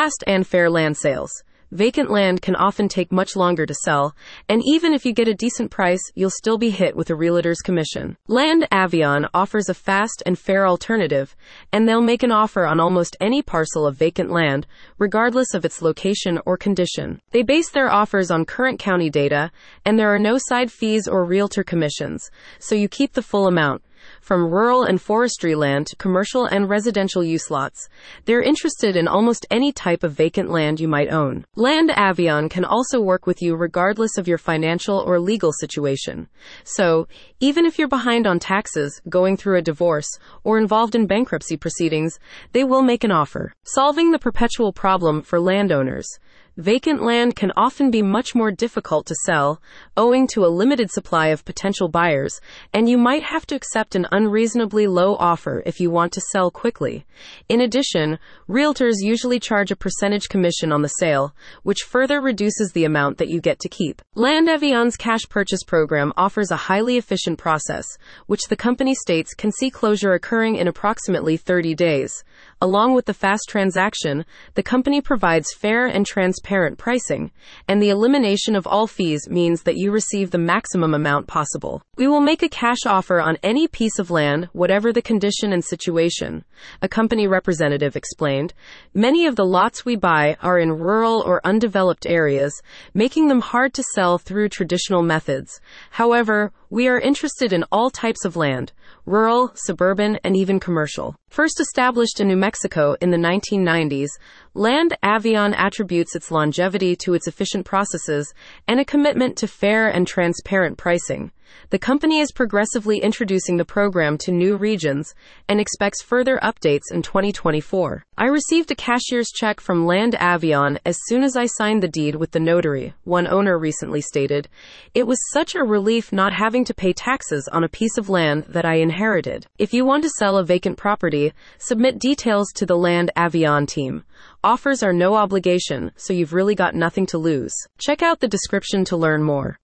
Fast and fair land sales. Vacant land can often take much longer to sell, and even if you get a decent price, you'll still be hit with a realtor's commission. Land Avion offers a fast and fair alternative, and they'll make an offer on almost any parcel of vacant land, regardless of its location or condition. They base their offers on current county data, and there are no side fees or realtor commissions, so you keep the full amount from rural and forestry land to commercial and residential use lots. They're interested in almost any type of vacant land you might own. Land Avion can also work with you regardless of your financial or legal situation. So, even if you're behind on taxes, going through a divorce, or involved in bankruptcy proceedings, they will make an offer. Solving the perpetual problem for landowners. Vacant land can often be much more difficult to sell, owing to a limited supply of potential buyers, and you might have to accept an unreasonably low offer if you want to sell quickly. In addition, realtors usually charge a percentage commission on the sale, which further reduces the amount that you get to keep. Land Avion's cash purchase program offers a highly efficient process, which the company states can see closure occurring in approximately 30 days. Along with the fast transaction, the company provides fair and transparent pricing, and the elimination of all fees means that you receive the maximum amount possible. We will make a cash offer on any piece of land, whatever the condition and situation, a company representative explained. Many of the lots we buy are in rural or undeveloped areas, making them hard to sell through traditional methods. However, we are interested in all types of land rural, suburban, and even commercial. First established in New Mexico in the 1990s, Land Avion attributes its longevity to its efficient processes and a commitment to fair and transparent pricing. The company is progressively introducing the program to new regions and expects further updates in 2024. I received a cashier's check from Land Avion as soon as I signed the deed with the notary, one owner recently stated. It was such a relief not having to pay taxes on a piece of land that I inherited. If you want to sell a vacant property, submit details to the Land Avion team. Offers are no obligation, so you've really got nothing to lose. Check out the description to learn more.